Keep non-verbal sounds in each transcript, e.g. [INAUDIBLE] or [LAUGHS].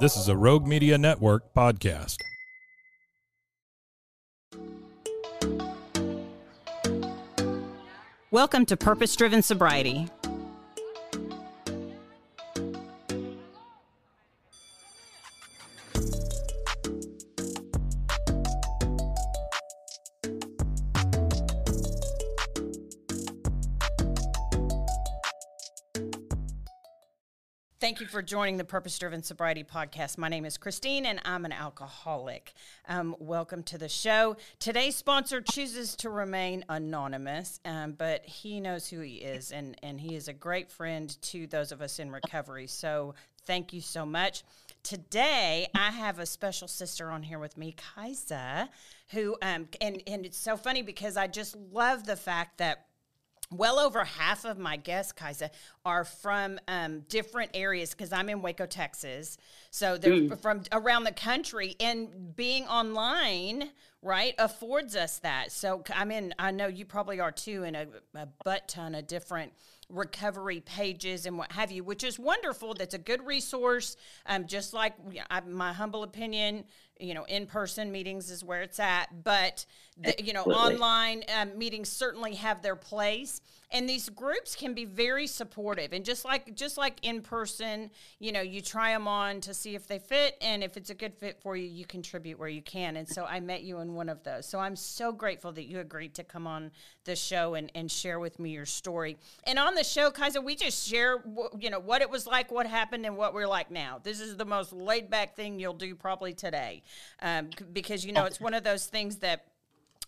This is a Rogue Media Network podcast. Welcome to Purpose Driven Sobriety. Thank you for joining the Purpose Driven Sobriety Podcast. My name is Christine and I'm an alcoholic. Um, welcome to the show. Today's sponsor chooses to remain anonymous, um, but he knows who he is and, and he is a great friend to those of us in recovery. So thank you so much. Today, I have a special sister on here with me, Kajsa, who, um, and, and it's so funny because I just love the fact that well over half of my guests, Kajsa, are from um, different areas because I'm in Waco, Texas. So they're mm. from around the country, and being online, right, affords us that. So I mean, I know you probably are too, in a, a butt ton of different recovery pages and what have you, which is wonderful. That's a good resource. Um, just like I, my humble opinion, you know, in person meetings is where it's at. But the, you know, online um, meetings certainly have their place, and these groups can be very supportive. And just like just like in person, you know, you try them on to see if they fit, and if it's a good fit for you, you contribute where you can. And so I met you in one of those. So I'm so grateful that you agreed to come on the show and, and share with me your story. And on the show, Kajsa we just share, you know, what it was like, what happened, and what we're like now. This is the most laid back thing you'll do probably today, um, because you know it's one of those things that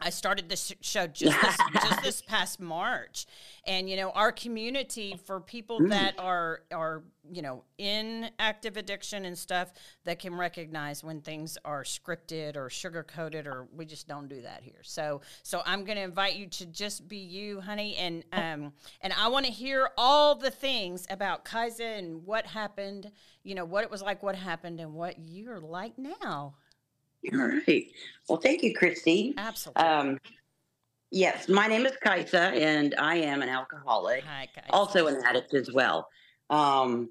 I started this show [LAUGHS] just this, just this past March, and you know our community for people mm. that are are you know in active addiction and stuff that can recognize when things are scripted or sugar coated or we just don't do that here. So so I'm going to invite you to just be you, honey, and um and I want to hear all the things about Kajsa and what happened, you know what it was like, what happened, and what you're like now. [LAUGHS] All right. Well, thank you, Christine. Absolutely. Um, yes, my name is Kajsa, and I am an alcoholic. Hi, Kajsa. Also an addict as well. Um,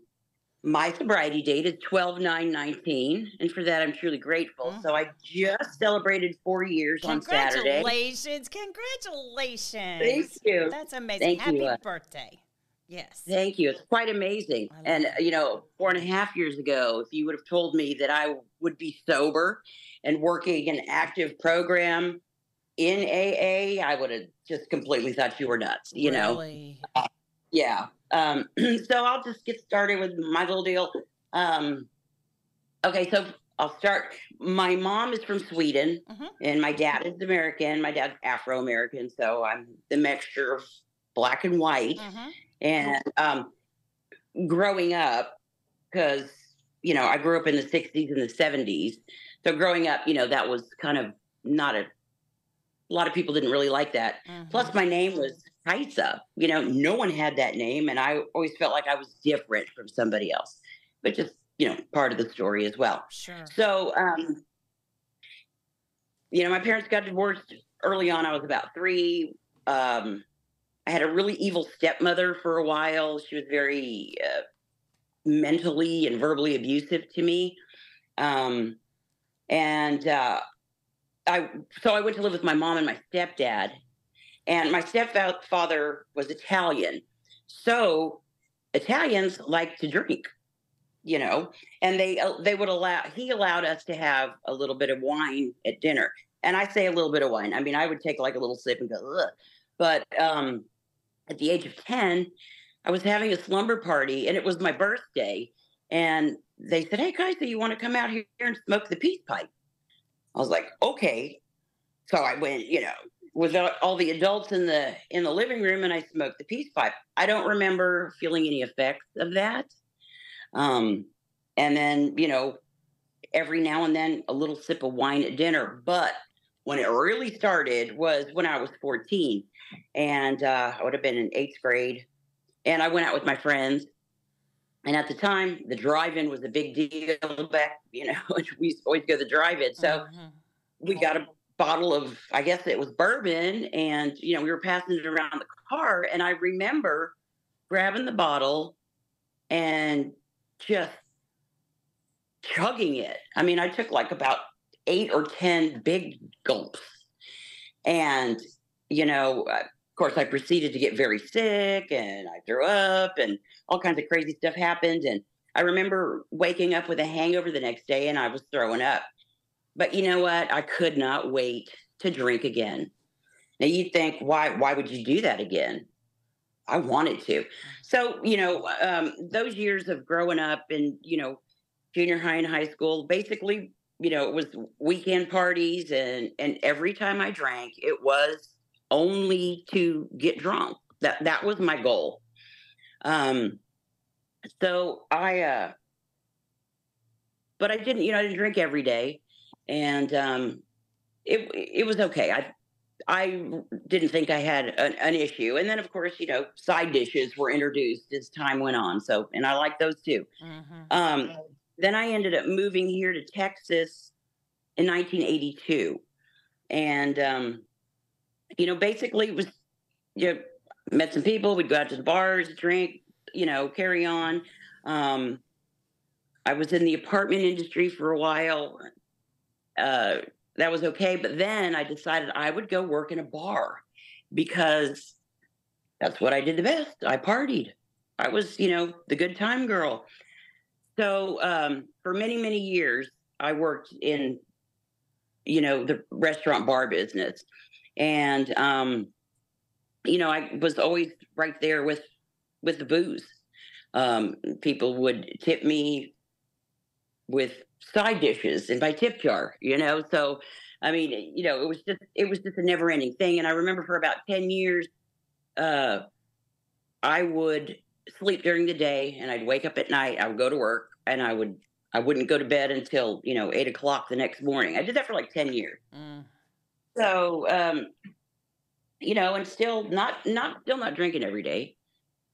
my sobriety date is 12 9 19, and for that I'm truly grateful. Mm-hmm. So I just celebrated four years on Saturday. Congratulations! Congratulations! Thank you. That's amazing. Thank Happy you. birthday. Yes. Thank you. It's quite amazing. And, you know, four and a half years ago, if you would have told me that I would be sober and working an active program in AA, I would have just completely thought you were nuts, you really? know? Uh, yeah. Um, [CLEARS THROAT] so I'll just get started with my little deal. Um, okay, so I'll start. My mom is from Sweden, mm-hmm. and my dad is American. My dad's Afro American, so I'm the mixture of black and white. Mm-hmm. And um, growing up, because you know I grew up in the '60s and the '70s, so growing up, you know that was kind of not a. A lot of people didn't really like that. Mm-hmm. Plus, my name was Kajsa. You know, no one had that name, and I always felt like I was different from somebody else. But just you know, part of the story as well. Sure. So, um, you know, my parents got divorced early on. I was about three. Um, I had a really evil stepmother for a while. She was very uh, mentally and verbally abusive to me. Um, and uh, I so I went to live with my mom and my stepdad, and my stepfather was Italian. So Italians like to drink, you know, and they uh, they would allow he allowed us to have a little bit of wine at dinner. And I say a little bit of wine. I mean, I would take like a little sip and go, Ugh. but um, at the age of 10, I was having a slumber party and it was my birthday. And they said, Hey, do you want to come out here and smoke the peace pipe? I was like, Okay. So I went, you know, with all the adults in the in the living room and I smoked the peace pipe. I don't remember feeling any effects of that. Um, and then you know every now and then a little sip of wine at dinner. But when it really started was when I was 14, and uh, I would have been in eighth grade, and I went out with my friends. And at the time, the drive-in was a big deal [LAUGHS] back. You know, [LAUGHS] we always go to the drive-in. So Mhm. we got a bottle of i guess it was bourbon and you know we were passing it around the car and i remember grabbing the bottle and just chugging it i mean i took like about eight or ten big gulps and you know of course i proceeded to get very sick and i threw up and all kinds of crazy stuff happened and i remember waking up with a hangover the next day and i was throwing up but you know what? I could not wait to drink again. Now you think, why? Why would you do that again? I wanted to. So you know, um, those years of growing up in you know junior high and high school, basically, you know, it was weekend parties, and and every time I drank, it was only to get drunk. That that was my goal. Um, so I, uh, but I didn't, you know, I didn't drink every day and um, it it was okay. I I didn't think I had an, an, issue, and then of course you know side dishes were introduced as time went on. So and I like those too. Mhm. Um, then I ended up moving here to Texas in 1982, and um, you know basically it was you know, met some people. We'd go out to the bars, drink, you know, carry on. Um, I was in the apartment industry for a while uh, that was okay. But then I decided I would go work in a bar because that's what I did the best. I partied. I was, you know, the good time girl. So um, for many, many years, I worked in, you know, the restaurant bar business. And, um, you know, I was always right there with with the booze. Um, people would tip me with side dishes in my tip jar, you know. So, I mean, you know, it was just it was just a never ending thing. And I remember for about ten years, uh, I would sleep during the day, and I'd wake up at night. I would go to work, and I would I wouldn't go to bed until you know eight o'clock the next morning. I did that for like ten years. Mm. So, um, you know, and still not not still not drinking every day,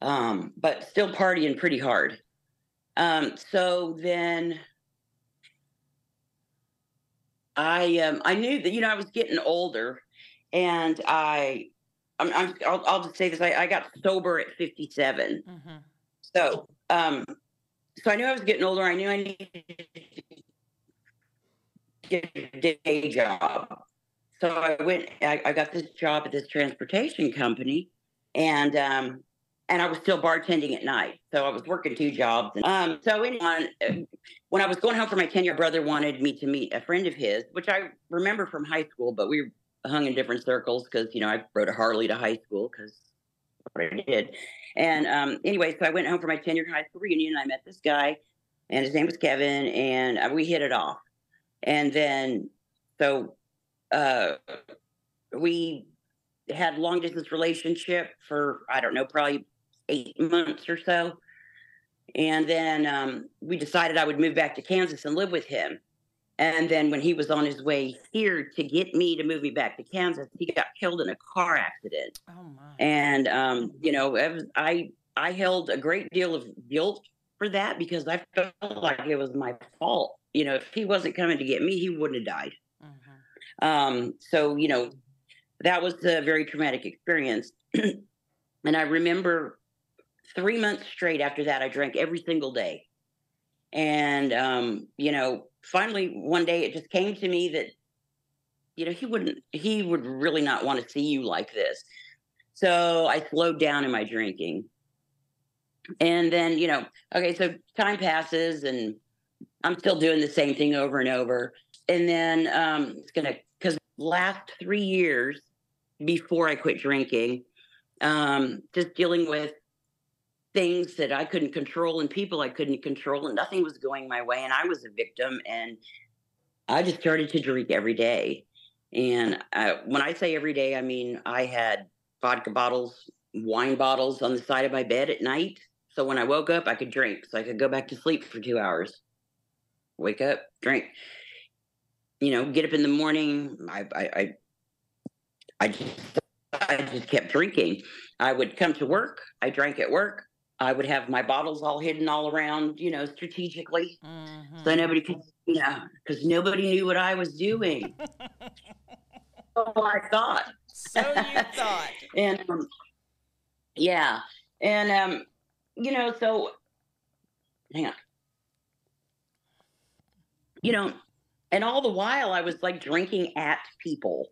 um, but still partying pretty hard. Um, so then I um I knew that you know I was getting older, and I I'm, I'm I'll, I'll just say this I, I got sober at 57. Mhm. So um so I knew I was getting older. I knew I needed to get a day job. So I went. I, I got this job at this transportation company, and um and I was still bartending at night. So I was working two jobs. Um, so anyone, when I was going home for my 10 year brother wanted me to meet a friend of his, which I remember from high school, but we hung in different circles because, you know, I rode a Harley to high school because what I did. And um, anyway, so I went home for my 10 year high school reunion and I met this guy and his name was Kevin and uh, we hit it off. And then, so uh, we had long distance relationship for, I don't know, probably eight months or so. And then um, we decided I would move back to Kansas and live with him. And then when he was on his way here to get me to move me back to Kansas, he got killed in a car accident. Oh my. And um, you know, was, I I held a great deal of guilt for that because I felt like it was my fault. You know, if he wasn't coming to get me, he wouldn't have died. Um, so you know, that was a very traumatic experience. [CLEARS THROAT] and I remember three months straight after that, I drank every single day. And um, you know, finally one day it just came to me that, you know, he wouldn't he would really not want to see you like this. So I slowed down in my drinking. And then, you know, okay, so time passes and I'm still doing the same thing over and over. And then um it's gonna because last three years before I quit drinking, um, just dealing with things that I couldn't control and people I couldn't control, and nothing was going my way, and I was a victim. And I just started to drink every day. And uh, when I say every day, I mean I had vodka bottles, wine bottles on the side of my bed at night. So when I woke up, I could drink, so I could go back to sleep for two hours. wake up, drink. You know, get up in the morning. I, I, I, I just, I just kept drinking. I would come to work. I drank at work. I would have my bottles all hidden all around, you know, strategically, Mhm. so nobody could, you know, because nobody knew what I was doing. oh my God! so you thought. [LAUGHS] and um, yeah, and um, you know, so hang on, you know, and all the while I was like drinking at people.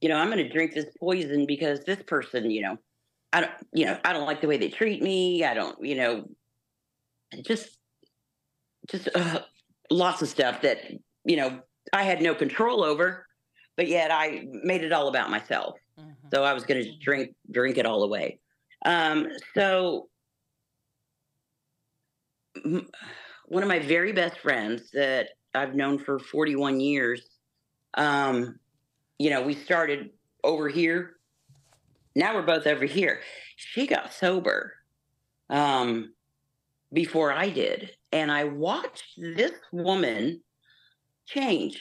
You know, I'm going to drink this poison because this person, you know, I don't, you know, I don't like the way they treat me. I don't, you know, just, just uh, lots of stuff that you know I had no control over, but yet I made it all about myself. Mhm. So I was going to drink drink it all away. Um, so one of my very best friends that I've known for 41 years, um, you know, we started over here. Now we're both over here. She got sober um, before I did, and I watched this woman change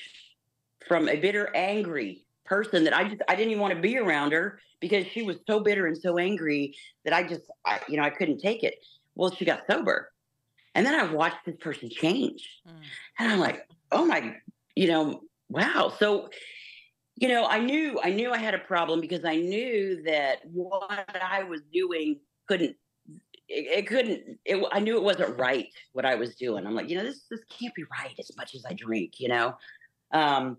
from a bitter, angry person that I just I didn't even want to be around her because she was so bitter and so angry that I just I, you know I couldn't take it. Well, she got sober, and then I watched this person change, Mm. and I'm like, oh my, you know, wow. So, you know, I knew I knew I had a problem because I knew that what I was doing couldn't. It, it couldn't. It, I knew it wasn't right what I was doing. I'm like, you know, this this can't be right as much as I drink. You know, um,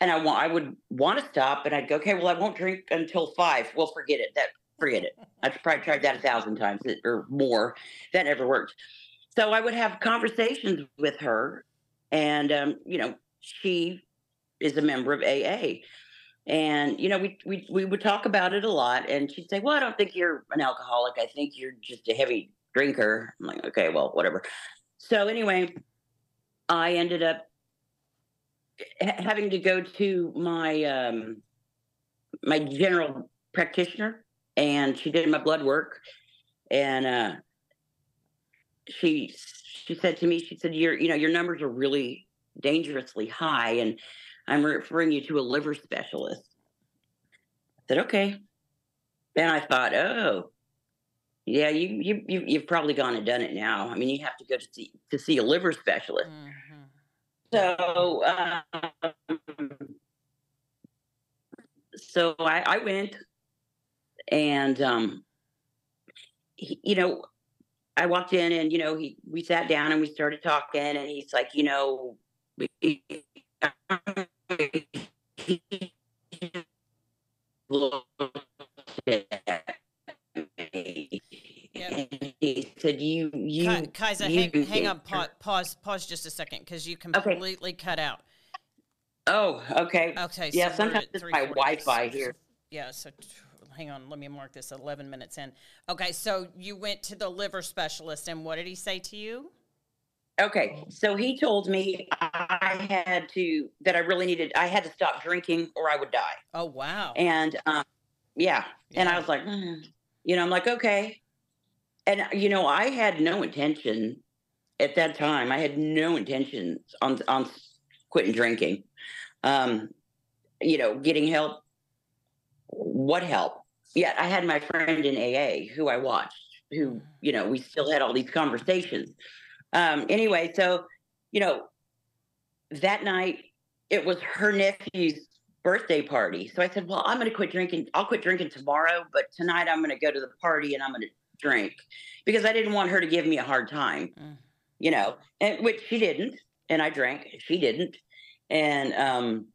and I want I would want to stop, and I'd go, okay, well, I won't drink until five. Well, forget it. That forget it. I've probably tried that a thousand times or more. That never worked. So I would have conversations with her, and um, you know, she is a member of AA. And you know, we, we we would talk about it a lot, and she'd say, "Well, I don't think you're an alcoholic. I think you're just a heavy drinker." I'm like, "Okay, well, whatever." So anyway, I ended up having to go to my um, my general practitioner, and she did my blood work, and uh, she she said to me, she said, "Your you know your numbers are really dangerously high, and I'm referring you to a liver specialist." I said, "Okay." Then I thought, "Oh, yeah, you you, you you've probably gone and done it now. I mean, you have to go to see to see a liver specialist." Mhm. So, um, so I, I went, and um, he, you know, I walked in, and you know, he we sat down and we started talking, and he's like, you know, he, he looked at me, Yep. he said, "You, you, Kajsa, you hang, hang on, pause, pause, pause just a second because you completely cut out. Oh, okay. Okay, Yeah, so sometimes it's my Wi-Fi here. Yeah, so hang on, let me mark this 11 minutes in. Okay, so you went to the liver specialist, and what did he say to you? Okay, so he told me I had to that I really needed I had to stop drinking or I would die. Oh, wow. And um, yeah, and I was like, "Mm." you know, I'm like, okay. And you know, I had no intention at that time. I had no intentions on on quitting drinking. Um, you know, getting help. What help? Yet I had my friend in AA who I watched, who you know, we still had all these conversations. Um, anyway, so you know, that night it was her nephew's birthday party. So I said, Well, I'm going to quit drinking. I'll quit drinking tomorrow, but tonight I'm going to go to the party and I'm going to drink because I didn't want her to give me a hard time, Mm. you know, and which she didn't. And I drank, she didn't. And, um,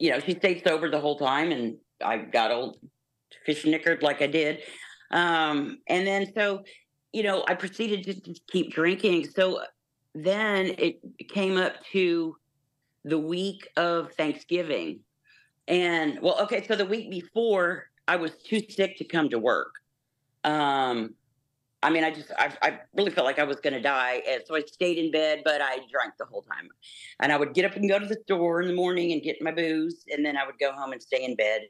you know, she stayed sober the whole time and I got old fish knickered like I did. Um, and then so, you know, I proceeded to keep drinking. So then it came up to the week of Thanksgiving. And well, okay, so the week before, I was too sick to come to work. Um, I mean, I just, I, I really felt like I was going to die. And so I stayed in bed, but I drank the whole time. And I would get up and go to the store in the morning and get my booze. And then I would go home and stay in bed.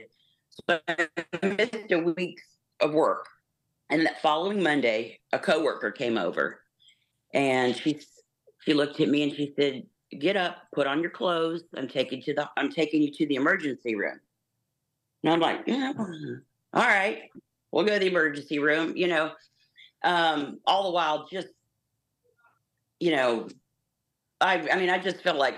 So I missed a week of work. And that following Monday, a coworker came over and she she looked at me and she said, "Get up, put on your clothes. I'm taking to the I'm taking you to the emergency room." And I'm like, yeah, "All right, we'll go to the emergency room." You know, um, all the while just you know, I I mean, I just felt like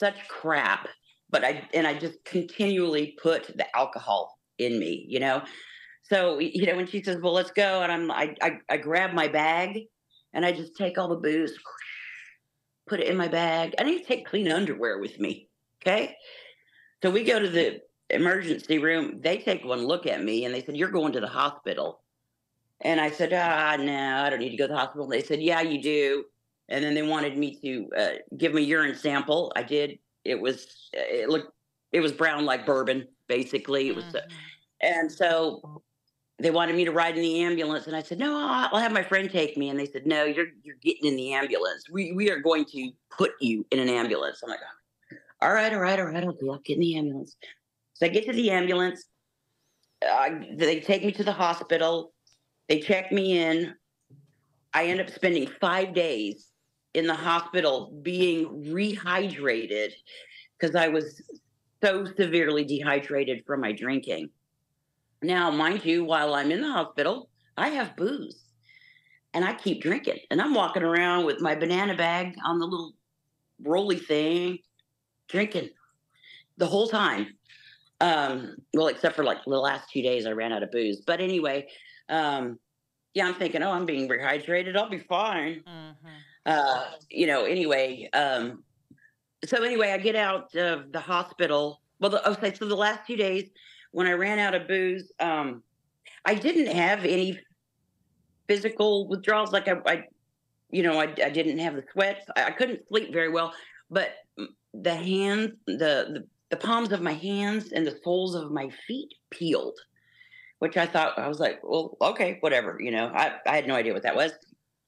such crap, but I and I just continually put the alcohol in me, you know. So you know, when she says, "Well, let's go," and I'm I I, I grab my bag and I just take all the booze, put it in my bag. I need to take clean underwear with me. Okay. So we go to the emergency room. They take one look at me and they said, You're going to the hospital. And I said, Ah, no, I don't need to go to the hospital. And they said, Yeah, you do. And then they wanted me to uh, give me urine sample. I did. It was, it looked, it was brown like bourbon, basically. It was, uh, and so they wanted me to ride in the ambulance, and I said, "No, I'll have my friend take me." And they said, "No, you're you're getting in the ambulance. We we are going to put you in an ambulance." I'm like, "All right, all right, all right, I'll, I'll get in the ambulance." So I get to the ambulance. Uh, they take me to the hospital. They check me in. I end up spending five days in the hospital being rehydrated because I was so severely dehydrated from my drinking. Now, mind you, while I'm in the hospital, I have booze and I keep drinking. And I'm walking around with my banana bag on the little rolly thing, drinking the whole time. Um, well, except for like the last two days, I ran out of booze. But anyway, um, yeah, I'm thinking, oh, I'm being rehydrated. I'll be fine. Mm-hmm. Uh, you know, anyway. Um, so anyway, I get out of the hospital. Well, the, okay, so the last two days, when I ran out of booze, um, I didn't have any physical withdrawals. Like I, I you know, I, I, didn't have the sweats. I, I, couldn't sleep very well, but the hands, the, the the palms of my hands and the soles of my feet peeled, which I thought I was like, well, okay, whatever. You know, I, I had no idea what that was.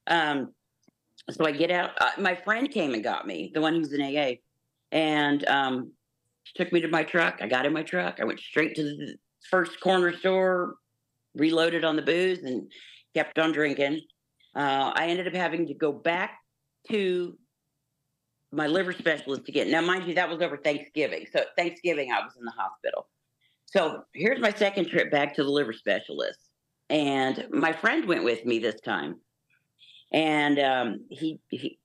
Um, so I get out. Uh, my friend came and got me, the one who's in AA, and um, took me to my truck. I got in my truck. I went straight to the first corner store, reloaded on the booze, and kept on drinking. Uh, I ended up having to go back to my liver specialist again. Now, mind you, that was over Thanksgiving. So Thanksgiving, I was in the hospital. So here's my second trip back to the liver specialist, and my friend went with me this time, and um, he he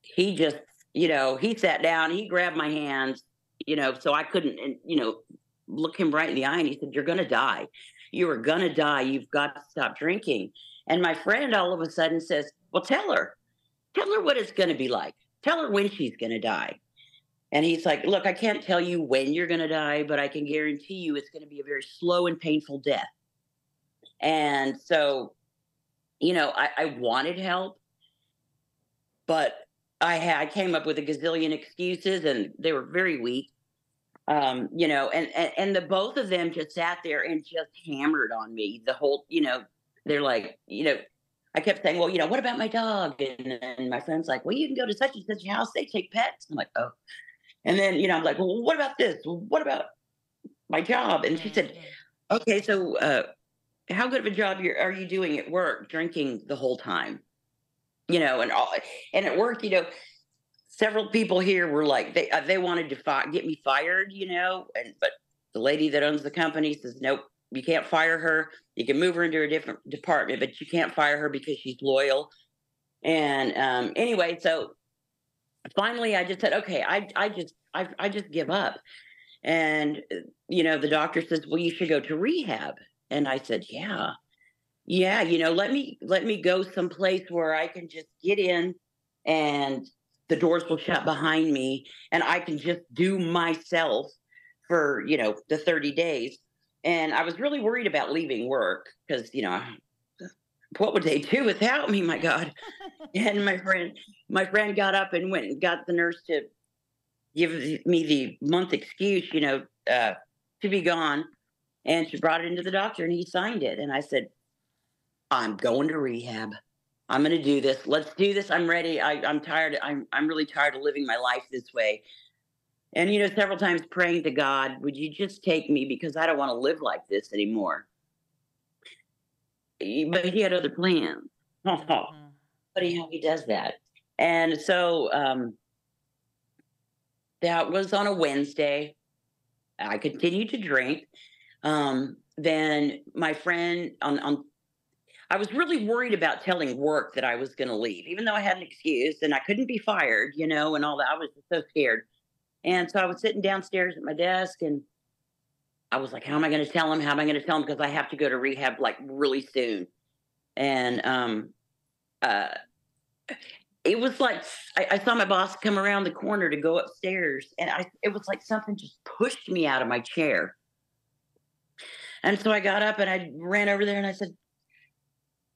he just you know he sat down, he grabbed my hands, you know, so I couldn't, you know, look him right in the eye and he said, You're going to die. You are going to die. You've got to stop drinking. And my friend all of a sudden says, Well, tell her, tell her what it's going to be like. Tell her when she's going to die. And he's like, Look, I can't tell you when you're going to die, but I can guarantee you it's going to be a very slow and painful death. And so, you know, I, I wanted help, but I had I came up with a gazillion excuses and they were very weak. Um, you know, and, and and the both of them just sat there and just hammered on me the whole, you know, they're like, you know, I kept saying, well, you know, what about my dog? And, and my friend's like, well, you can go to such and such a house. They take pets. I'm like, oh. And then, you know, I'm like, well, what about this? what about my job? And she said, mm-hmm. okay, so uh, how good of a job are you doing at work, drinking the whole time? you know, and all, and at work, you know, several people here were like they uh, they wanted to fi- get me fired, you know, and but the lady that owns the company says nope, you can't fire her. You can move her into a different department, but you can't fire her because she's loyal. And um, anyway, so finally, I just said, okay, I I just I I just give up. And uh, you know, the doctor says, well, you should go to rehab. And I said, yeah. Yeah you know let me let me go someplace where i can just get in and the doors will shut behind me and i can just do myself for you know the 30 days. And i was really worried about leaving work because you know what would they do without me my god. [LAUGHS] And my friend my friend got up and went and got the nurse to give me the month excuse you know uh, to be gone and she brought it into the doctor and he signed it and i said I'm going to rehab. I'm going to do this. Let's do this. I'm ready. I, I'm tired. I'm, I'm really tired of living my life this way. And, you know, several times praying to God, would you just take me because I don't want to live like this anymore? But he had other plans. [LAUGHS] Mm-hmm. Funny how he does that. And so um, that was on a Wednesday. I continued to drink. Um, then my friend on, on I was really worried about telling work that I was going to leave, even though I had an excuse and I couldn't be fired, you know, and all that. I was just so scared. And so I was sitting downstairs at my desk and I was like, how am I going to tell him? How am I going to tell him? Because I have to go to rehab like really soon. And um, uh, it was like I, I, saw my boss come around the corner to go upstairs, and I it was like something just pushed me out of my chair. And so I got up and I ran over there and I said,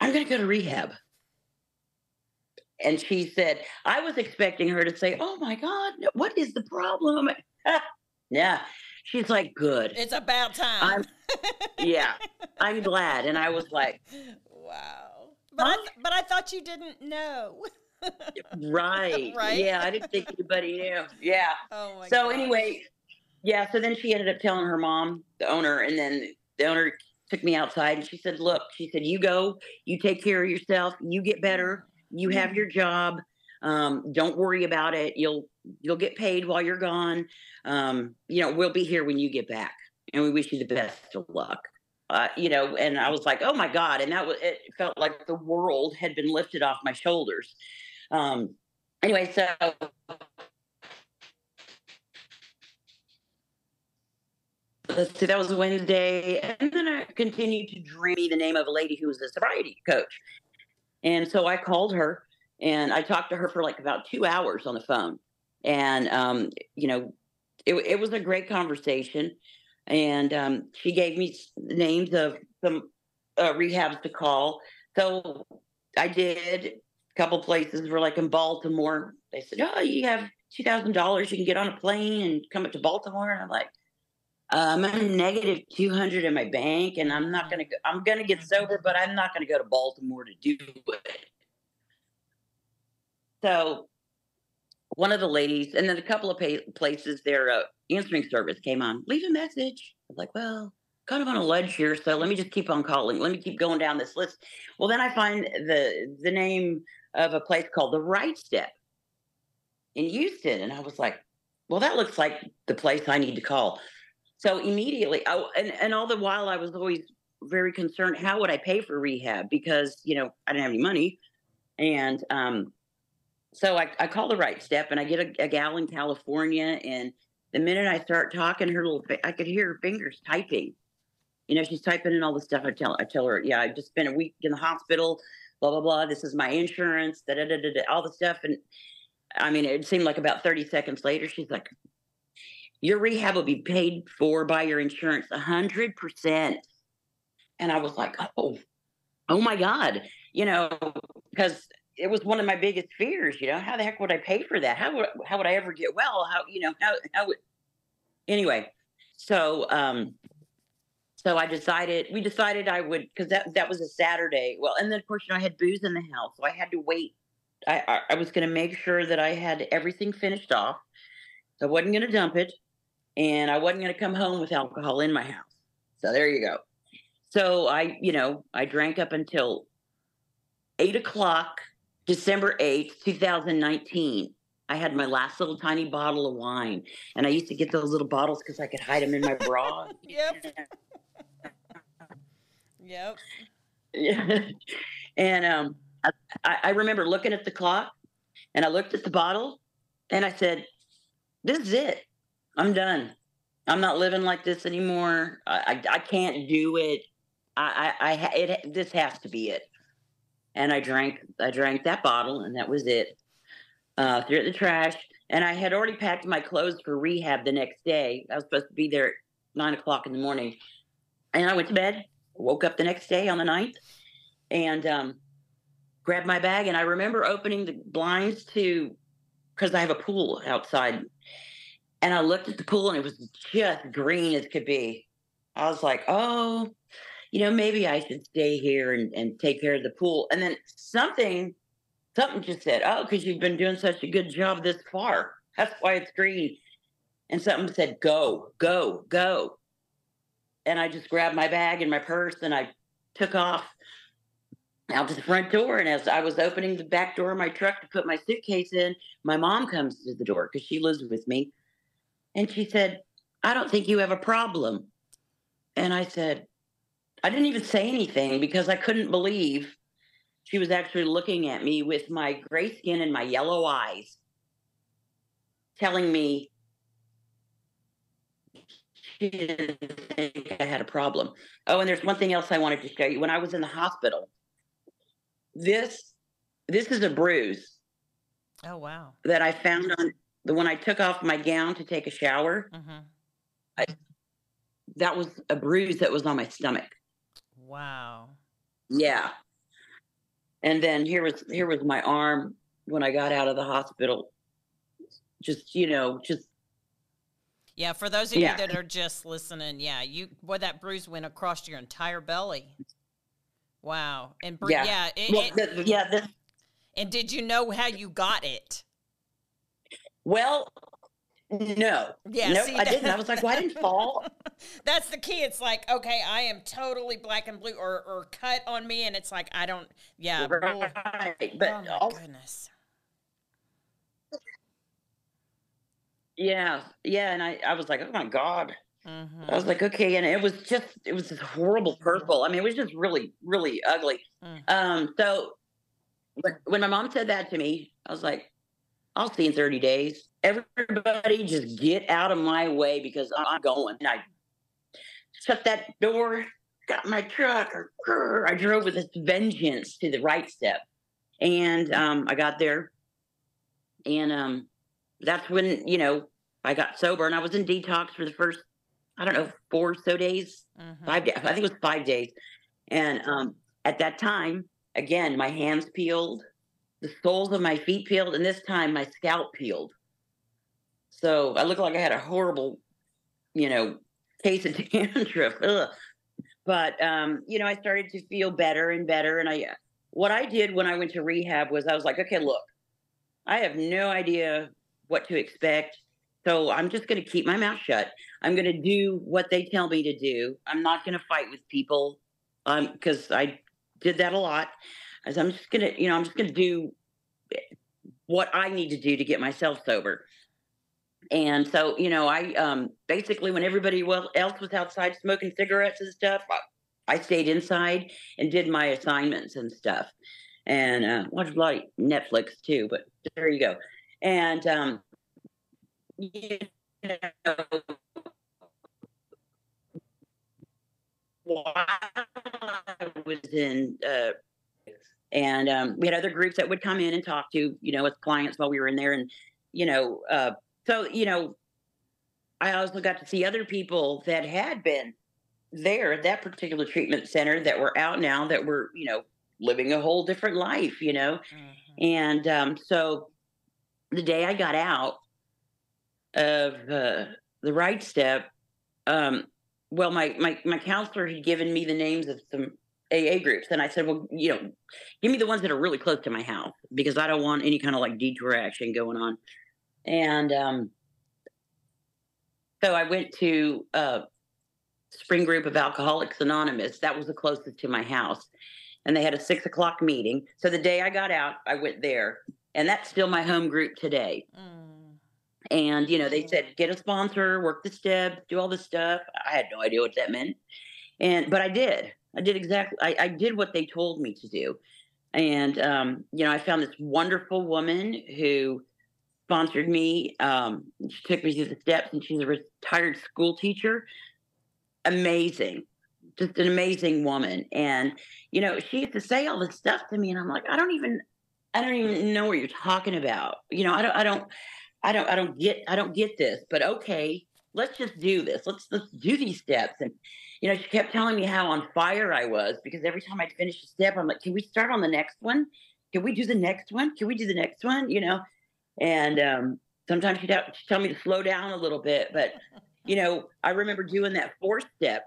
I'm going to go to rehab. And she said, I was expecting her to say, Oh my God, what is the problem? [LAUGHS] yeah. She's like, Good. It's about time. yeah. I'm glad. And I was like, Wow. But? I, but I thought you didn't know. [LAUGHS] right. right. Yeah. I didn't think anybody knew. Yeah. Oh my So, gosh. anyway, yeah. So then she ended up telling her mom, the owner, and then the owner took me outside and she said, Look, she said, you go, you take care of yourself, you get better, you have your job. Um, don't worry about it. You'll you'll get paid while you're gone. Um, you know, we'll be here when you get back. And we wish you the best of luck. Uh, you know, and I was like, oh my God. And that was it felt like the world had been lifted off my shoulders. Um, anyway, so let's see, that was Wednesday. And then I continued to dream the name of a lady who was a sobriety coach. And so I called her and I talked to her for like about two hours on the phone. And, um, you know, it, it, was a great conversation. And um, she gave me names of some uh, rehabs to call. So I did. A couple places were like in Baltimore. They said, Oh, you have $2,000. You can get on a plane and come up to Baltimore. And I'm like, um, I'm negative 200 in my bank, and I'm not gonna. Go, I'm gonna get sober, but I'm not gonna go to Baltimore to do it. So, one of the ladies, and then a couple of places, their uh, answering service came on. Leave a message. I was like, well, kind of on a ledge here, so let me just keep on calling. Let me keep going down this list. Well, then I find the the name of a place called the Right Step in Houston, and I was like, well, that looks like the place I need to call. So immediately, I, and, and all the while, I was always very concerned how would I pay for rehab because, you know, I didn't have any money. And um, so I, I call the right step and I get a, a gal in California. And the minute I start talking, her little, I could hear her fingers typing. You know, she's typing in all the stuff. I tell, I tell her, yeah, I just spent a week in the hospital, blah, blah, blah. This is my insurance, da, da, da, da all the stuff. And I mean, it seemed like about 30 seconds later, she's like, your rehab will be paid for by your insurance 100%. And I was like, oh, oh my God, you know, because it was one of my biggest fears, you know, how the heck would I pay for that? How would, how would I ever get well? How, you know, how, how would, anyway, so, um, so I decided, we decided I would, cause that, that was a Saturday. Well, and then of course, you know, I had booze in the house, so I had to wait. I, I, I was going to make sure that I had everything finished off. So I wasn't going to dump it and I wasn't going to come home with alcohol in my house. So there you go. So I, you know, I drank up until eight o'clock, December 8th, 2019. I had my last little tiny bottle of wine, and I used to get those little bottles because I could hide them in my bra. [LAUGHS] yep. yep. Yeah. [LAUGHS] And um, I, I remember looking at the clock, and I looked at the bottle, and I said, "This is it. I'm done. I'm not living like this anymore. I, I, I can't do it. I, I, I, it, this has to be it. And I drank, I drank that bottle and that was it. Uh, threw it in the trash. And I had already packed my clothes for rehab the next day. I was supposed to be there at nine o'clock in the morning. And I went to bed, woke up the next day on the ninth and, um, grabbed my bag. And I remember opening the blinds to, because I have a pool outside and I looked at the pool and it was just green as could be. I was like, oh, you know, maybe I should stay here and, and take care of the pool. And then something, something just said, oh, because you've been doing such a good job this far. That's why it's green. And something said, go, go, go. And I just grabbed my bag and my purse and I took off. out to the front door. And as I was opening the back door of my truck to put my suitcase in, my mom comes to the door because she lives with me. And she said, I don't think you have a problem. And I said, I didn't even say anything because I couldn't believe she was actually looking at me with my gray skin and my yellow eyes, telling me she didn't think I had a problem. Oh, and there's one thing else I wanted to show you. When I was in the hospital, this this is a bruise Oh wow. that I found on the when I took off my gown to take a shower. hmm That was a bruise that was on my stomach. Wow. Yeah. And then here was here was my arm when I got out of the hospital. Just, you know, just Yeah, for those of Yeah. you that are just listening, yeah, you boy that bruise went across your entire belly. Wow. And br- yeah, Yeah. it- well, it- the, yeah, this and did you know how you got it? Well no. Yeah, nope, see, I that- didn't. I was like, well, I didn't fall. [LAUGHS] That's the key. It's like, okay, I am totally black and blue or, or cut on me and it's like I don't yeah. right. But oh my goodness. yeah, yeah, and I, I was like, oh my God. hmm I was like, okay, and it was just it was this horrible purple. I mean, it was just really, really ugly. Mm. Um, so when my mom said that to me, I was like, I'll see in 30 days. Everybody just get out of my way because I'm going. And I shut that door, got my truck, or grr, I drove with this vengeance to the right step. And um, I got there. And um, that's when, you know, I got sober and I was in detox for the first, I don't know, four or so days Mhm. five days. I think it was five days. And um, at that time, again, my hands peeled, the soles of my feet peeled, and this time my scalp peeled. So I looked like I had a horrible, you know, case of [LAUGHS] dandruff. Ugh. But um, you know, I started to feel better and better. And I, what I did when I went to rehab was I was like, okay, look, I have no idea what to expect. So I'm just going to keep my mouth shut. I'm going to do what they tell me to do. I'm not going to fight with people um because I did that a lot. As I'm just to, you know, I'm just to do what I need to do to get myself sober. And so, you know, I um basically when everybody else was outside smoking cigarettes and stuff, I, I stayed inside and did my assignments and stuff. And uh watched a lot of Netflix too, but there you go. And um you know, while I was in, uh, and um, we had other groups that would come in and talk to, you know, as clients while we were in there. And, you know, uh, so, you know, I also got to see other people that had been there at that particular treatment center that were out now that were, you know, living a whole different life, you know. Mhm. And um, so the day I got out of uh, the right step, um, well, my, my, my counselor had given me the names of some AA groups. And I said, well, you know, give me the ones that are really close to my house because I don't want any kind of like detour action going on. And um, so I went to uh, Spring Group of Alcoholics Anonymous. That was the closest to my house. And they had a six o'clock meeting. So the day I got out, I went there. And that's still my home group today. Mm. And, you know, they said, get a sponsor, work the steps, do all this stuff. I had no idea what that meant. And, but I did. I did exactly, I, I did what they told me to do. And, um, you know, I found this wonderful woman who sponsored me. Um, she took me through the steps and she's a retired school teacher. Amazing. Just an amazing woman. And, you know, she used to say all this stuff to me and I'm like, I don't even, I don't even know what you're talking about. You know, I don't, I don't, I don't, I don't get, I don't get this, but okay, let's just do this. Let's, let's do these steps. And, you know, she kept telling me how on fire I was because every time I'd finish a step, I'm like, can we start on the next one? Can we do the next one? Can we do the next one? You know, and um, sometimes she'd, have, she'd tell me to slow down a little bit, but [LAUGHS] you know, I remember doing that fourth step,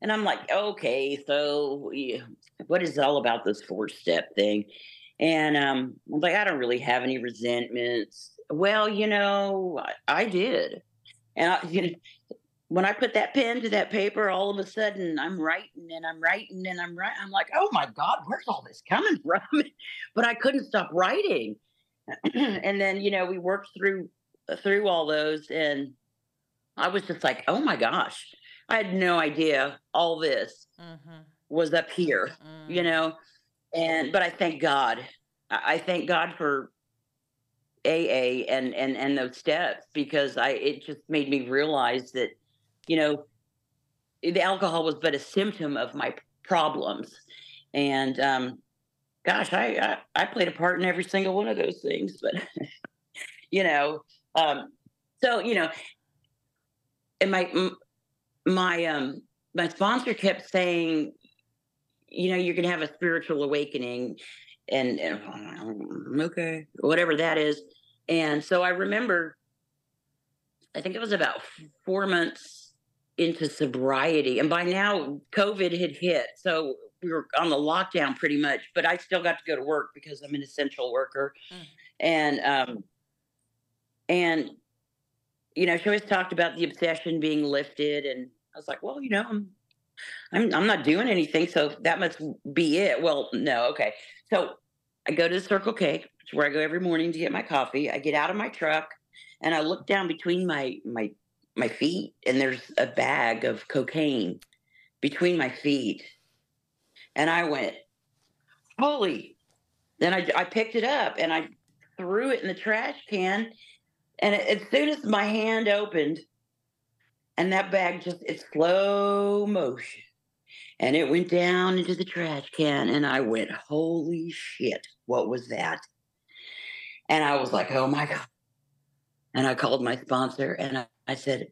and I'm like, okay, so yeah, what is all about this four step thing? And um, I'm like, I don't really have any resentments. Well, you know, I, I did, and I, [LAUGHS] you know, when I put that pen to that paper, all of a sudden I'm writing and I'm writing and I'm writing. I'm like, oh my God, where's all this coming [LAUGHS] from? but I couldn't stop writing. [CLEARS THROAT] and then, you know, we worked through through all those and I was just like, oh my gosh, I had no idea all this mm-hmm. was up here, mm. you know. And but I thank God. I thank God for AA and and and those steps because I it just made me realize that you know, the alcohol was but a symptom of my problems. And um, gosh, I, I, I played a part in every single one of those things. But [LAUGHS] you know, um, so you know, and my my um my sponsor kept saying, you know, you're gonna have a spiritual awakening, and, and okay, whatever that is. And so I remember, I think it was about four months into sobriety. And by now, COVID had hit. So we were on the lockdown pretty much, but I still got to go to work because I'm an essential worker. Mm. And, um, and, you know, she always talked about the obsession being lifted. And I was like, well, you know, I'm, I'm, I'm not doing anything. So that must be it. Well, no. Okay. So I go to the Circle K, which where I go every morning to get my coffee. I get out of my truck and I look down between my, my my feet and there's a bag of cocaine between my feet. And I went, holy. Then I, I picked it up and I threw it in the trash can. And as soon as my hand opened, and that bag just, it's slow motion. And it went down into the trash can. And I went, holy shit, what was that? And I was like, oh my God. And I called my sponsor and I, I said,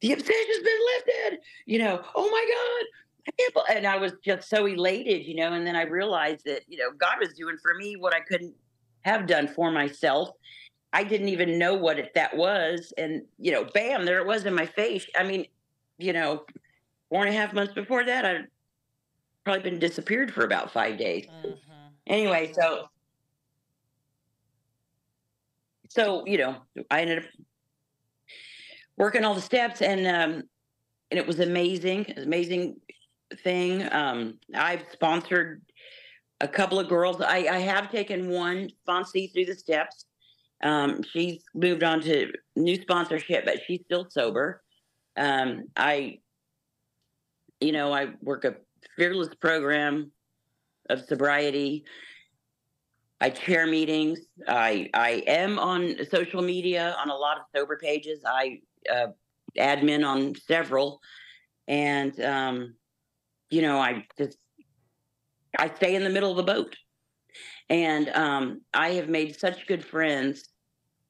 the obsession's been lifted, you know, oh my God. I can't believe, and I was just so elated, you know, and then I realized that, you know, God was doing for me what I couldn't have done for myself. I didn't even know what it, that was. And, you know, bam, there it was in my face. I mean, you know, four and a half months before that, I'd probably been disappeared for about five days. Mm-hmm. Anyway, so so you know, I ended up working all the steps, and um, and it was amazing, amazing thing. Um, I've sponsored a couple of girls. I, I have taken one sponsee through the steps. Um, she's moved on to new sponsorship, but she's still sober. Um, I, you know, I work a fearless program of sobriety. I chair meetings. I I am on social media on a lot of sober pages. I uh, admin on several, and um, you know, I just I stay in the middle of the boat, and um, I have made such good friends.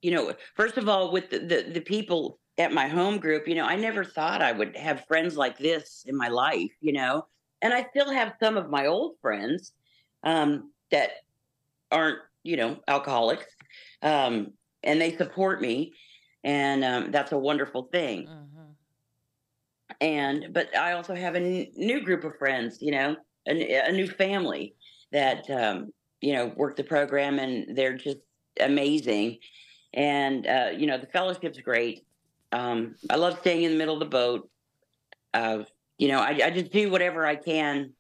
You know, first of all, with the, the, the people at my home group, you know, I never thought I would have friends like this in my life. You know, and I still have some of my old friends um, that aren't, you know, alcoholics, um, and they support me, and um, that's a wonderful thing. Mm-hmm. And but I also have a n- new group of friends, you know, a, a new family that um, you know work the program, and they're just amazing. And uh, you know, the fellowship's great. Um, I love staying in the middle of the boat. Uh, you know, I, I just do whatever I can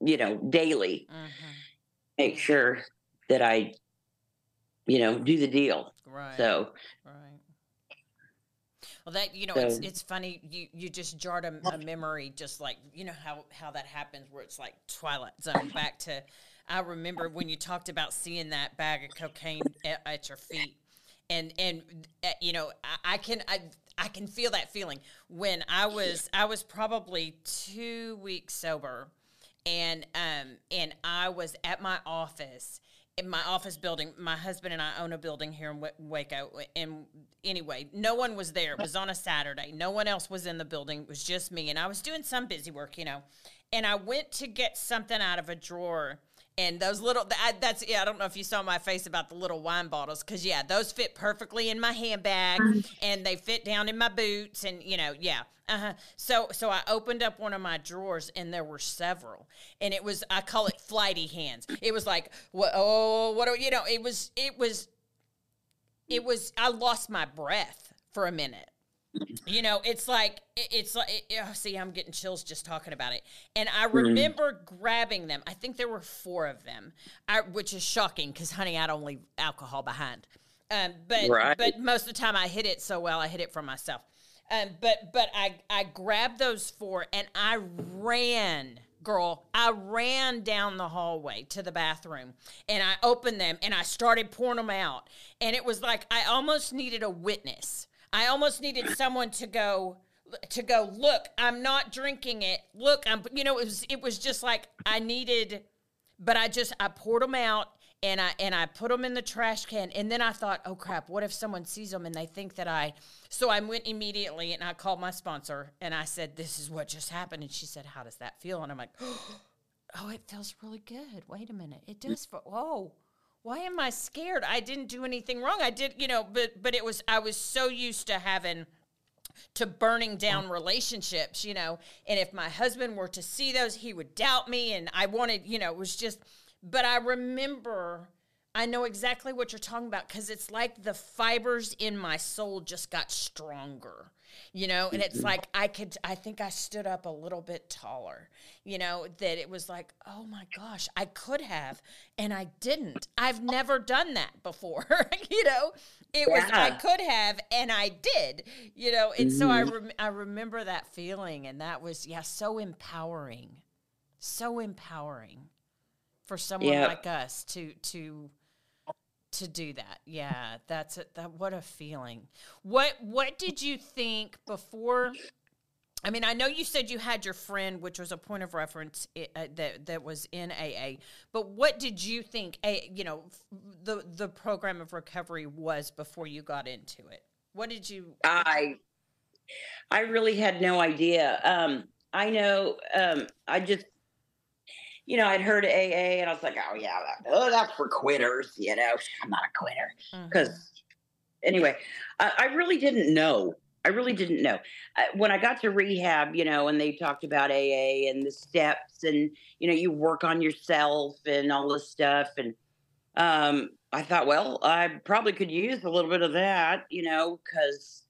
you know, daily. Mm-hmm. Make sure that I, you know, do the deal. Right. So. Right. Well, that you know, so, it's it's funny. You you just jarred a, a, memory, just like you know how how that happens, where it's like Twilight Zone. Back to, I remember when you talked about seeing that bag of cocaine at, at your feet, and and uh, you know, I, I can I I can feel that feeling when I was I was probably two weeks sober and um and I was at my office in my office building. My husband and I own a building here in Waco. And anyway, no one was there. It was on a Saturday. No one else was in the building. It was just me. And I was doing some busy work, you know. And I went to get something out of a drawer and those little that's yeah i don't know if you saw my face about the little wine bottles because yeah those fit perfectly in my handbag mm-hmm. and they fit down in my boots and you know yeah uh-huh. so so i opened up one of my drawers and there were several and it was i call it flighty hands it was like what oh what do you know it was it was it was I lost my breath for a minute. You know, it's like it's like oh, see, I'm getting chills just talking about it. And I Mm-hmm. remember grabbing them. I think there were four of them, I, which is shocking because, honey, I don't leave alcohol behind. Um, but Right. but most of the time I hit it so well, I hit it from myself. Um, but but I I grabbed those four and I ran, girl. I ran down the hallway to the bathroom and I opened them and I started pouring them out. And it was like I almost needed a witness. I almost needed someone to go to go look. I'm not drinking it. Look, I'm. You know, it was it was just like I needed but I just I poured them out and I and I put them in the trash can and then I thought, oh crap, what if someone sees them and they think that I? So I went immediately and I called my sponsor and I said, this is what just happened, and she said, how does that feel? And I'm like, [GASPS] oh, it feels really good. Wait a minute, it does. Feel, whoa. Why am I scared? I didn't do anything wrong. I did, you know, but but it was I was so used to having to burning down mm. relationships, you know. And if my husband were to see those, he would doubt me. And I wanted, you know, it was just, but I remember, I know exactly what you're talking about because it's like the fibers in my soul just got stronger, you know. And it's mm-hmm. like I could, I think I stood up a little bit taller, you know, that it was like, oh my gosh, I could have, and I didn't. I've never done that before, [LAUGHS] you know. It was I could have and I did, you know. And so I mm-hmm. rem- I remember that feeling and that was yeah, so empowering. So empowering for someone Yeah. like us to to to do that. Yeah, that's it. That what a feeling. What what did you think before I mean, I know you said you had your friend, which was a point of reference uh, that that was in AA. But what did you think? A, you know, the the program of recovery was before you got into it. What did you? I I really had no idea. Um, I know. Um, I just, you know, I'd heard AA, and I was like, oh yeah, that, oh, that's for quitters. You know, I'm not a quitter because, anyway, I, I really didn't know. I really didn't know. Uh, when I got to rehab, you know, and they talked about AA and the steps, and you know, you work on yourself and all this stuff, and um, I thought, well, I probably could use a little bit of that, you know, because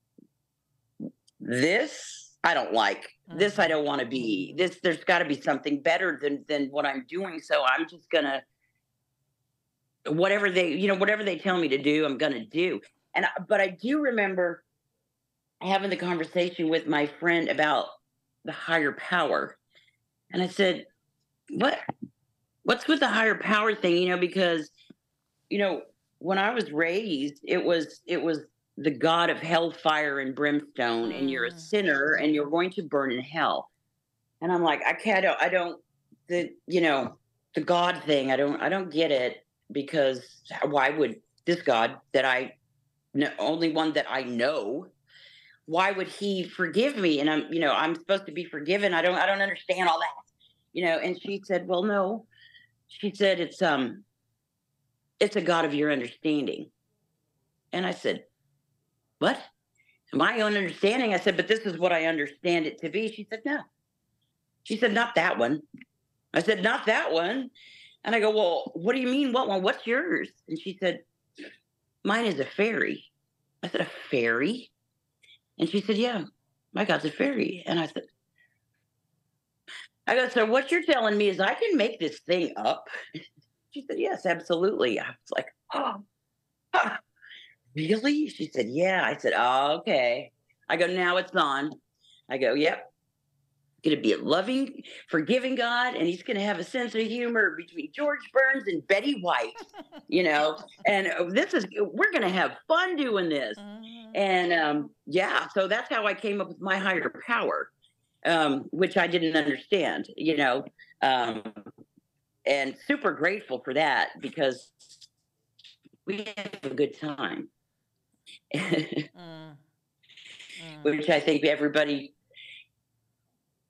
this I don't like. This I mm-hmm. don't want to be. This there's got to be something better than than what I'm doing. So I'm just gonna whatever they you know whatever they tell me to do, I'm gonna do. And I- but I do remember having the conversation with my friend about the higher power, and I said, "What? What's with the higher power thing? You know, because you know when I was raised, it was it was the god of hellfire and brimstone, and you're a Mm. sinner, and you're going to burn in hell." And I'm like, I can't. I don't. The you know the God thing. I don't. I don't get it because why would this God that I, know, only one that I know, why would He forgive me? And I'm you know I'm supposed to be forgiven. I don't. I don't understand all that. You know. And she said, Well, no. She said it's um. It's a God of your understanding. And I said, What? My own understanding. I said, But this is what I understand it to be. She said, No. She said, Not that one. I said, Not that one. And I go, Well, what do you mean? What one? What's yours? And she said, Mine is a fairy. I said, A fairy? And she said, Yeah, my God's a fairy. And I said, I go, So what you're telling me is I can make this thing up? [LAUGHS] She said, Yes, absolutely. I was like, Oh, really? She said, Yeah. I said, Oh, okay. I go, Now it's on. I go, Yep. Going to be a loving, forgiving God, and he's going to have a sense of humor between George Burns and Betty White, you know. and uh, this is, we're going to have fun doing this. Mhm. And um, yeah, so that's how I came up with my higher power, um, which I didn't understand, you know. Um, and super grateful for that because we have a good time, Mm. Mm. which I think everybody.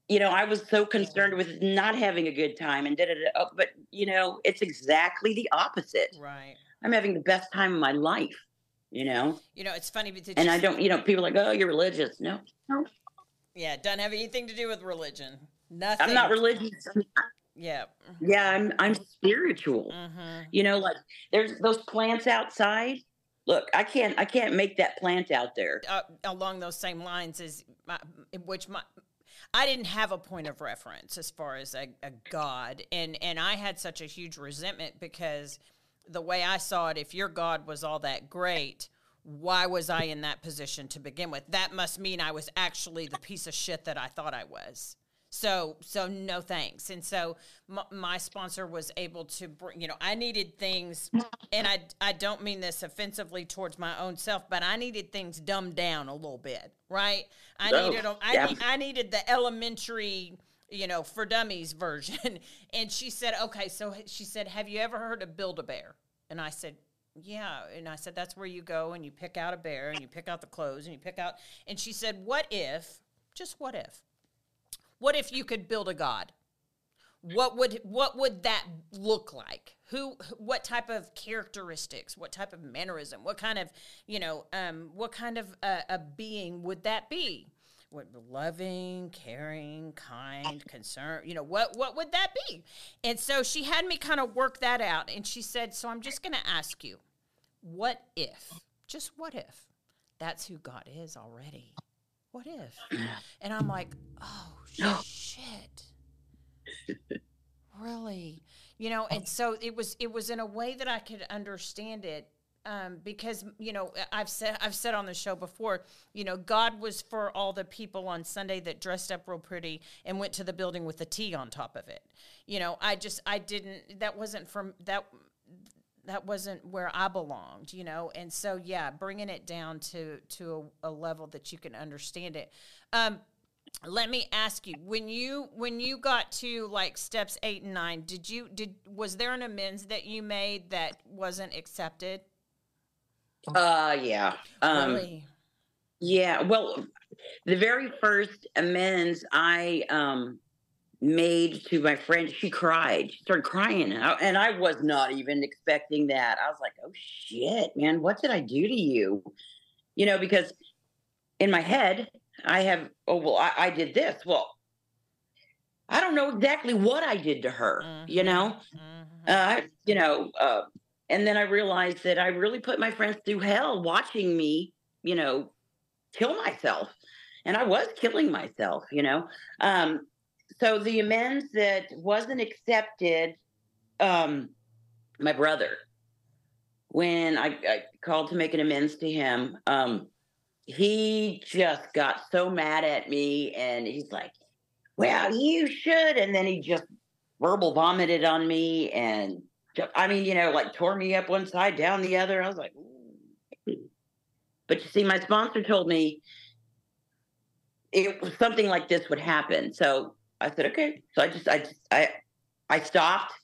You know, I was so concerned with not having a good time and did it, da. But you know, it's exactly the opposite. Right. I'm having the best time of my life. You know, You know, it's funny because and I don't. You know, people are like, "Oh, you're religious." No, no, Yeah, doesn't have anything to do with religion. Nothing. I'm not religious. Yeah. Yeah, I'm I'm spiritual. Mm-hmm. You know, like there's those plants outside. Look, I can't I can't make that plant out there. Uh, along those same lines is my, which my I didn't have a point of reference as far as a, a God, and and I had such a huge resentment because the way I saw it, if your God was all that great, why was I in that position to begin with? That must mean I was actually the piece of shit that I thought I was. So, so no thanks. And so my, my, sponsor was able to bring, you know, I needed things, and I, I don't mean this offensively towards my own self, but I needed things dumbed down a little bit, right? I oh, needed, I, yeah. I needed the elementary, you know, for dummies version. [LAUGHS] and she said, okay, so she said, have you ever heard of Build a Bear? And I said, yeah. And I said, that's where you go and you pick out a bear and you pick out the clothes and you pick out. And she said, what if, just what if, what if you could build a god? What would what would that look like? Who what type of characteristics, what type of mannerism, what kind of, you know, um, what kind of uh, a being would that be? What loving, caring, kind, concern, you know, what what would that be? And so she had me kind of work that out and she said, "So I'm just going to ask you, what if? Just what if that's who God is already?" What if? And I'm like, oh shit. really? You know, and so it was it was in a way that I could understand it um, because you know I've said I've said on the show before, you know, God was for all the people on Sunday that dressed up real pretty and went to the building with a T on top of it. You know, I just I didn't that wasn't from that that wasn't where I belonged, you know. And so, yeah, bringing it down to to a, a level that you can understand it. Um, let me ask you when you when you got to like steps eight and nine did you did was there an amends that you made that wasn't accepted uh yeah um really? yeah well the very first amends i um made to my friend. She cried. She started crying. And I, was not even expecting that. I was like, oh shit, man, what did I do to you? You know, because in my head, I have, oh, well, I, I did this. Well, I don't know exactly what I did to her, mm-hmm. you know? Mm-hmm. Uh, you know, uh, and then I realized that I really put my friends through hell watching me, you know, kill myself. And I was killing myself, you know. Um, so the amends that wasn't accepted, um, my brother, when I, I, called to make an amends to him, um, he just got so mad at me and he's like, well, you should. And then he just verbal vomited on me and I mean, you know, like tore me up one side, down the other. I was like, Ooh. but you see, my sponsor told me it was something like this would happen. So I said, okay. So I just, I just, I, I stopped,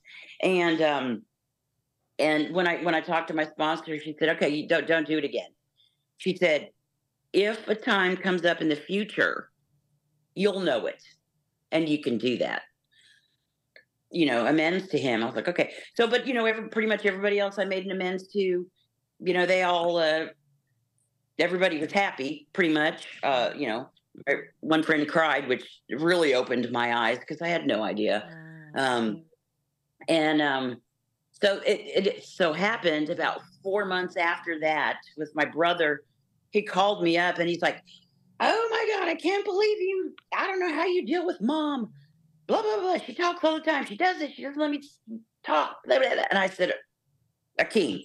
and um, and when I when I talked to my sponsor, she said, okay, you don't don't do it again. She said, if a time comes up in the future, you'll know it, and you can do that. You know, amends to him. I was like, okay. So, but you know, every, pretty much everybody else I made an amends to, you know, they all, uh, everybody was happy, pretty much. Uh, you know, one friend cried, which really opened my eyes because I had no idea. Mm. Um, and um, so it, it so happened about four months after that with my brother. He called me up and he's like, "Oh my god, I can't believe you! I don't know how you deal with mom. Blah blah blah. She talks all the time. She does it. She doesn't let me talk." Blah, blah, blah. And I said, "Akeem,"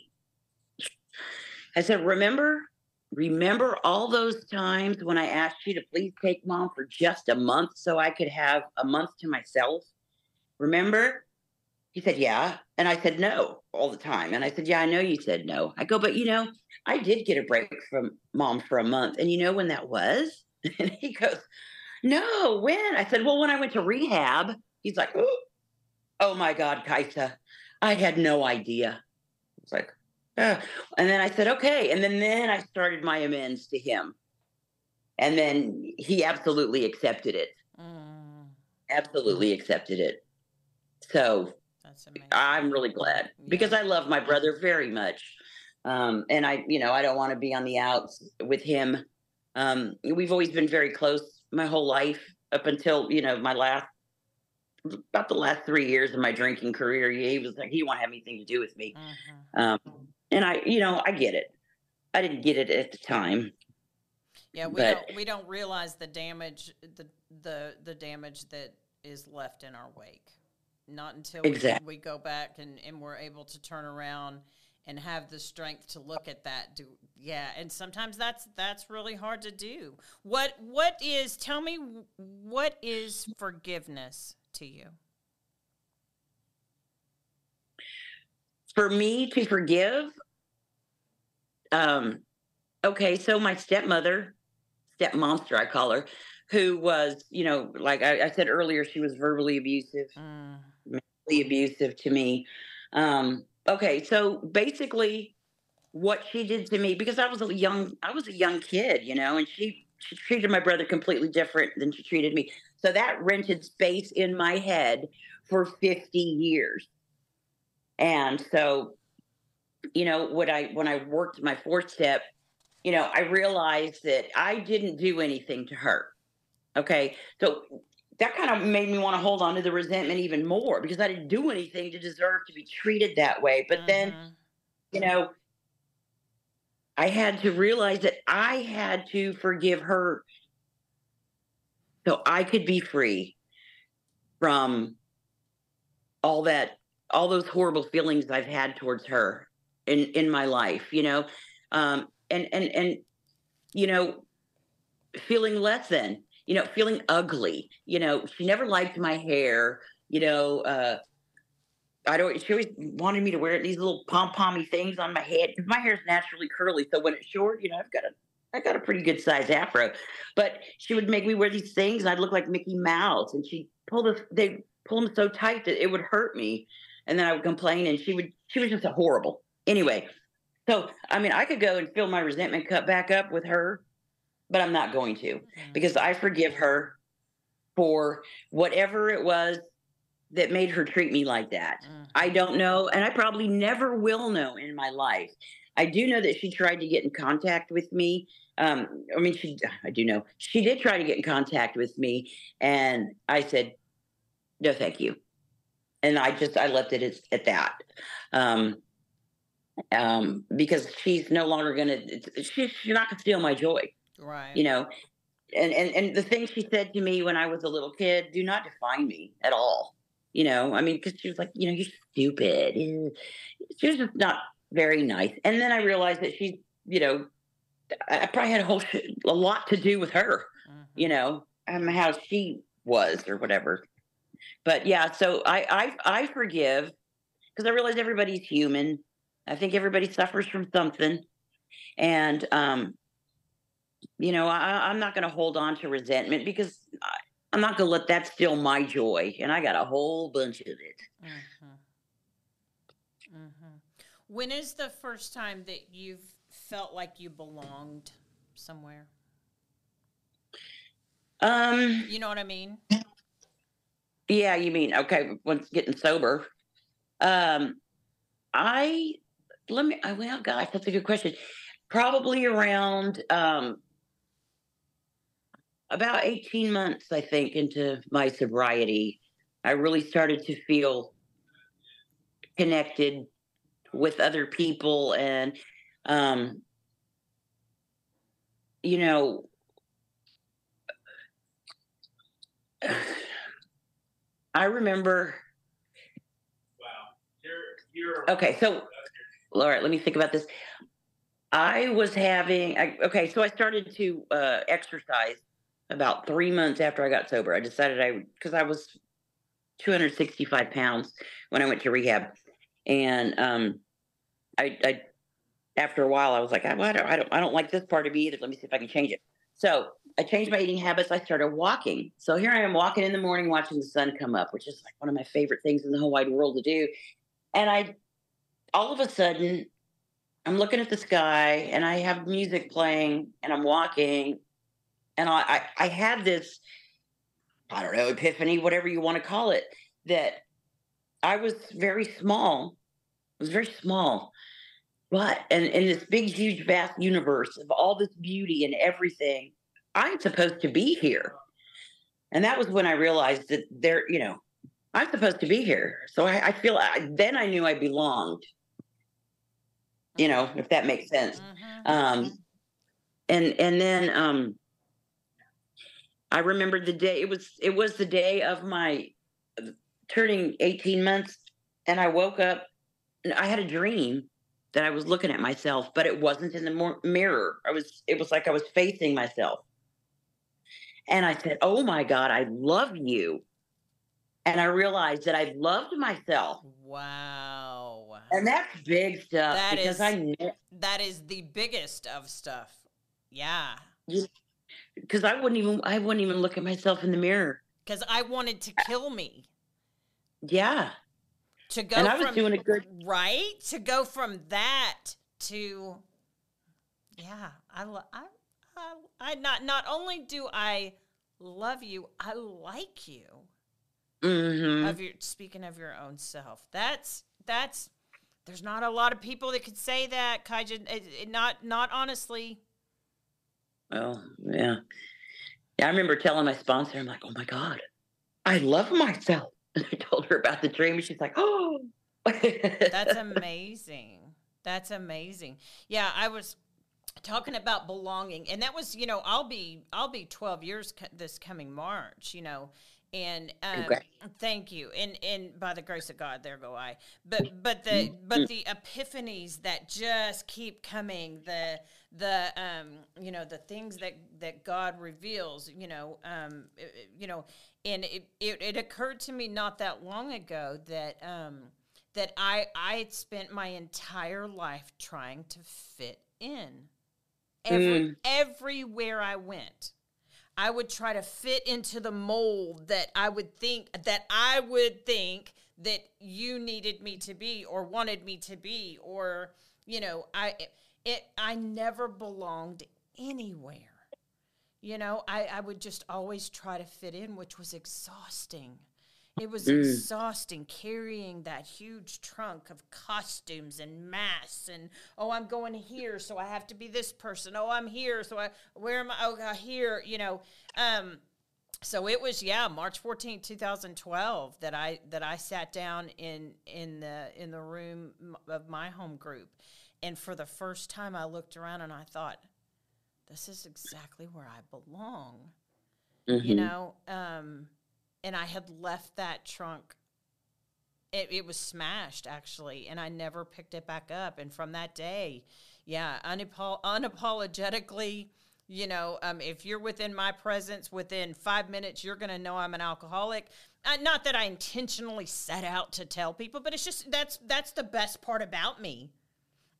I said, "Remember remember all those times when I asked you to please take mom for just a month so I could have a month to myself? Remember? He said, Yeah. And I said, No, all the time. And I said, Yeah, I know you said no. I go, But you know, I did get a break from mom for a month. And you know when that was? [LAUGHS] And he goes, No, when? I said, Well, when I went to rehab. He's like, Oh, my God, Kajsa. I had no idea. It's like, and then I said, okay. And then, then I started my amends to him. And then he absolutely accepted it. Mm. Absolutely accepted it. So I'm really glad yeah. because I love my brother very much. Um, and I, you know, I don't want to be on the outs with him. Um, we've always been very close my whole life up until, you know, my last, about the last three years of my drinking career. He was like, he won't have anything to do with me. Mm-hmm. Um, and I, you know, I get it. I didn't get it at the time. Yeah, we But- don't we don't realize the damage the the the damage that is left in our wake. Not until Exact- we, we go back and, and we're able to turn around and have the strength to look at that. Do yeah, and sometimes that's that's really hard to do. What what is tell me what is forgiveness to you? For me to forgive, um, okay, so my stepmother, step monster, I call her, who was, you know, like I, I said earlier, she was verbally abusive, Mm, mentally abusive to me. Um, okay, so basically, what she did to me because I was a young, I was a young kid, you know, and she she treated my brother completely different than she treated me. So that rented space in my head for 50 years. And so, you know, when I when I worked my fourth step, you know, I realized that I didn't do anything to her. Okay. So that kind of made me want to hold on to the resentment even more because I didn't do anything to deserve to be treated that way. But then, mhm. you know, I had to realize that I had to forgive her so I could be free from all that all those horrible feelings I've had towards her in in my life, you know. Um and and and you know feeling less than, you know, feeling ugly. You know, she never liked my hair, you know, uh I don't. She always wanted me to wear these little pom pommy things on my head my hair is naturally curly. So when it's short, you know, I've got a, I got a pretty good size afro. But she would make me wear these things, and I'd look like Mickey Mouse. And she pull the, they pull them so tight that it would hurt me, and then I would complain, and she would, she was just a horrible. Anyway, so I mean, I could go and fill my resentment cup back up with her, but I'm not going to Mm. because I forgive her for whatever it was that made her treat me like that. Mhm. I don't know, and I probably never will know in my life. I do know that she tried to get in contact with me. Um, I mean, she, I do know she did try to get in contact with me, and I said, no, thank you. And I just, I left it at, at that. Um, um, because she's no longer to, she, she's not to steal my joy right. you know and, and and the thing she said to me when i was a little kid do not define me at all you know i mean because she was like you know you're stupid she was just not very nice and then i realized that she you know i probably had a whole sh- a lot to do with her Mhm. you know um, how she was or whatever but yeah so i i, I forgive because i realize everybody's human i think everybody suffers from something and um you know I, i'm not going to hold on to resentment because I, i'm not going to let that steal my joy and i got a whole bunch of it Mhm. Mhm. When is the first time that you've felt like you belonged somewhere? um You know what I mean? Yeah you mean okay once getting sober. Um i let me I, well gosh that's a good question. Probably around um about 18 months i think into my sobriety i really started to feel connected with other people and um you know i remember. Wow. okay so all right let me think about this. I was having I, okay so i started to uh exercise about three months after i got sober. I decided i because i was 265 pounds when i went to rehab. And um i i after a while i was like I, I, don't, I don't i don't like this part of me either. Let me see if i can change it so i changed my eating habits i started walking. So here i am walking in the morning watching the sun come up which is like one of my favorite things in the whole wide world to do. And i all of a sudden i'm looking at the sky and i have music playing and i'm walking and i i, I had this i don't know epiphany whatever you want to call it that i was very small I was very small but and in this big huge vast universe of all this beauty and everything i'm supposed to be here and that was when i realized that there you know i'm supposed to be here so i, I feel I, then i knew i belonged you know, if that makes sense. Mhm. Um, and and then um, I remember the day. It was it was the day of my turning eighteen months, and I woke up. and I had a dream that I was looking at myself, but it wasn't in the mor- mirror. I was. It was like I was facing myself, and I said, "Oh my God, I love you." And I realized that I loved myself, Wow. and that's big stuff That because is- I kn- That is the biggest of stuff. Yeah. because I wouldn't even I wouldn't even look at myself in the mirror. Because I wanted to kill me. Yeah, To go and I was from doing a good. right to go from that to yeah i lo- I, I i not not only do i love you i like you hmm of your speaking of your own self that's that's there's not a lot of people that could say that kaijin it, it- not not honestly Well, yeah. Yeah, I remember telling my sponsor, I'm like, oh my God, I love myself. And I told her about the dream, and she's like, oh. That's [LAUGHS] amazing. That's amazing. Yeah, I was talking about belonging, and that was, you know, I'll be I'll be twelve years co- this coming March, you know, and um, thank you, and and by the grace of God, there go I. But but the but the epiphanies that just keep coming, the the um you know the things that that God reveals, you know, um you know, and it, it it occurred to me not that long ago that um that I I had spent my entire life trying to fit in. Every, Everywhere I went, I would try to fit into the mold that I would think that I would think that you needed me to be or wanted me to be or you know I it I never belonged anywhere. You know, I, I would just always try to fit in, which was exhausting. It was Mm. exhausting carrying that huge trunk of costumes and masks and oh I'm going here so I have to be this person. Oh I'm here so I where am I oh God, here, you know. Um so it was yeah, March 14th, 2012 that I that I sat down in in the in the room of my home group and for the first time I looked around and I thought this is exactly where I belong you Mhm. know um and i had left that trunk it, it was smashed actually and i never picked it back up and from that day yeah unapo- unapologetically you know um, if you're within my presence within five minutes you're going to know i'm an alcoholic uh, not that i intentionally set out to tell people but it's just that's that's the best part about me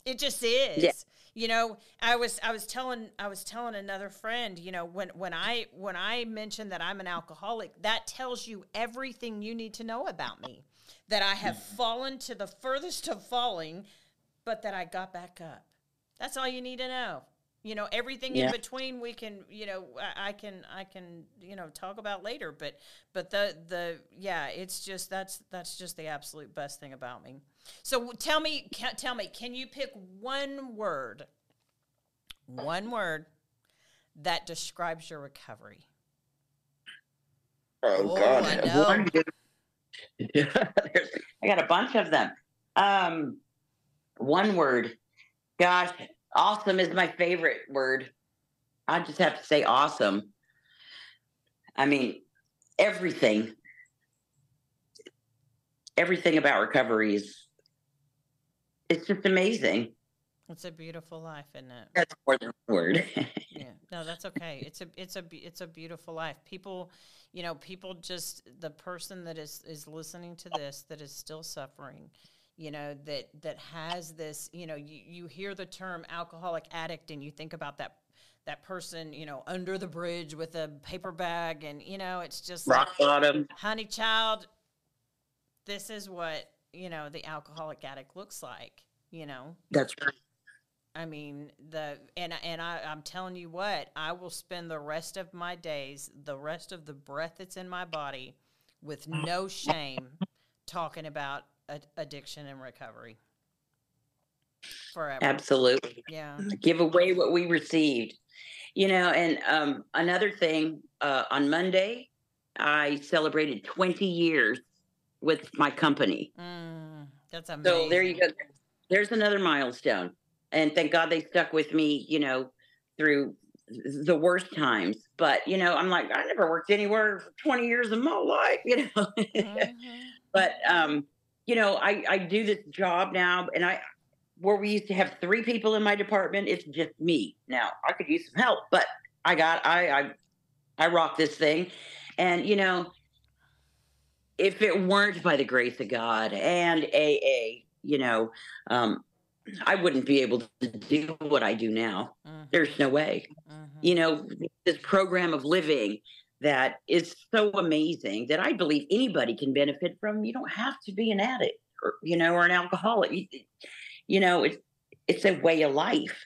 it just is. Yeah. You know, I was I was telling I was telling another friend, you know, when when I when I mentioned that I'm an alcoholic, that tells you everything you need to know about me. That I have hmm. fallen to the furthest of falling, but that I got back up. That's all you need to know. You know, everything in between we can, you know, I, I can I can, you know, talk about later, but but the the yeah, it's just that's that's just the absolute best thing about me. So tell me, ca- tell me, can you pick one word, one word that describes your recovery? Oh, Oh, God. I [LAUGHS] know. One good- There's- [LAUGHS] I got a bunch of them. Um, one word. Gosh, awesome is my favorite word. I just have to say awesome. I mean, everything, everything about recovery is, it's just amazing. It's a beautiful life, isn't it? That's more than a word. [LAUGHS] yeah no that's okay it's a it's a it's a beautiful life people you know people just the person that is is listening to this that is still suffering you know that that has this you know you, you hear the term alcoholic addict and you think about that that person you know under the bridge with a paper bag and you know it's just like, Rock bottom. honey child this is what you know the alcoholic addict looks like you know That's right. I mean the and and I, I'm telling you what, I will spend the rest of my days, the rest of the breath that's in my body, with no shame, talking about ad- addiction and recovery. Forever. Absolutely. Yeah. give away what we received you know and um, another thing uh, on monday i celebrated 20 years with my company Mm, that's amazing. so there you go there's another milestone and thank God they stuck with me, you know, through the worst times. But you know, I'm like, I never worked anywhere for 20 years of my life, [LAUGHS] you know. mm-hmm. But um, you know, I I do this job now, and I where we used to have three people in my department, it's just me now. I could use some help, but I got I I I rock this thing, and you know, if it weren't by the grace of God and AA, you know, um, I wouldn't be able to do what I do now. Mm-hmm. There's no way. Mm-hmm. You know, this program of living that is so amazing that I believe anybody can benefit from. You don't have to be an addict or, you know, or an alcoholic. You, you know, it's, it's a way of life,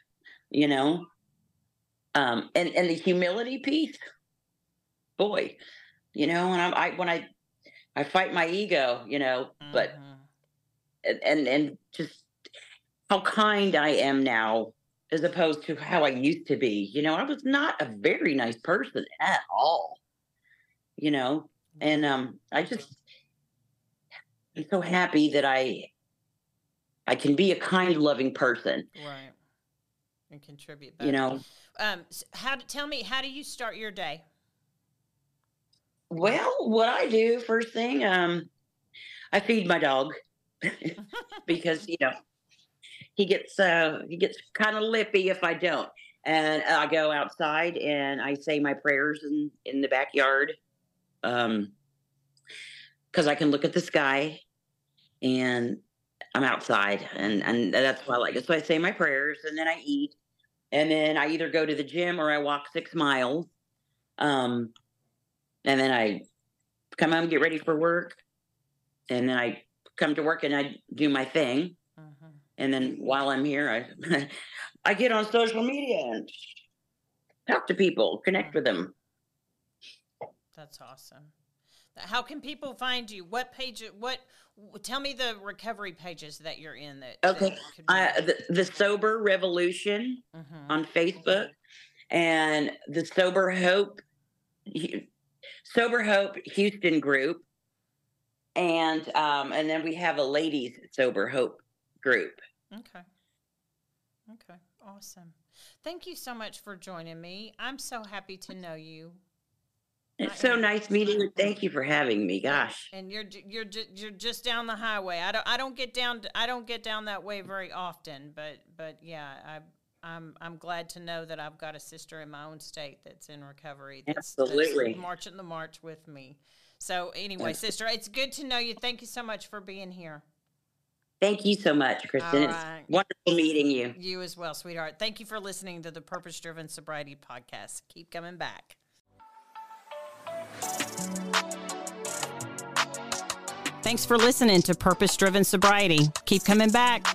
you know? Um, and, and the humility piece, boy, you know, and I'm, I, when I, I fight my ego, you know, mm-hmm. but, and, and just how kind I am now as opposed to how I used to be. You know, I was not a very nice person at all. You know, and um I just I'm so happy that I I can be a kind, loving person. Right. And contribute back. You know. Um how tell me how do you start your day? Well, what I do first thing, um, I feed my dog [LAUGHS] because you know he gets uh, he gets kind of lippy if I don't. And I go outside and I say my prayers in in the backyard, um, because I can look at the sky, and I'm outside, and and that's why I like it. So I say my prayers, and then I eat, and then I either go to the gym or I walk six miles, um, and then I come home, get ready for work, and then I come to work and I do my thing and then while I'm here, I [LAUGHS] I get on social media and talk to people, connect with them. That's awesome. How can people find you? What page? What? Tell me the recovery pages that you're in. That okay, that uh, the, the Sober Revolution mm-hmm. on Facebook, and the Sober Hope, Sober Hope Houston group, and um, and then we have a ladies Sober Hope group. Okay. Okay. Awesome. Thank you so much for joining me. I'm so happy to know you. It's so nice meeting you. Thank you for having me. Gosh. And you're you're you're just down the highway. I don't I don't get down I don't get down that way very often, but but yeah, I I'm I'm glad to know that I've got a sister in my own state that's in recovery. That's, Absolutely. That's marching the march with me. So anyway, sister, it's good to know you. Thank you so much for being here. Thank you so much, Kristen. It's wonderful meeting you. You as well, sweetheart. Thank you for listening to the Purpose Driven Sobriety Podcast. Keep coming back. Thanks for listening to Purpose Driven Sobriety. Keep coming back.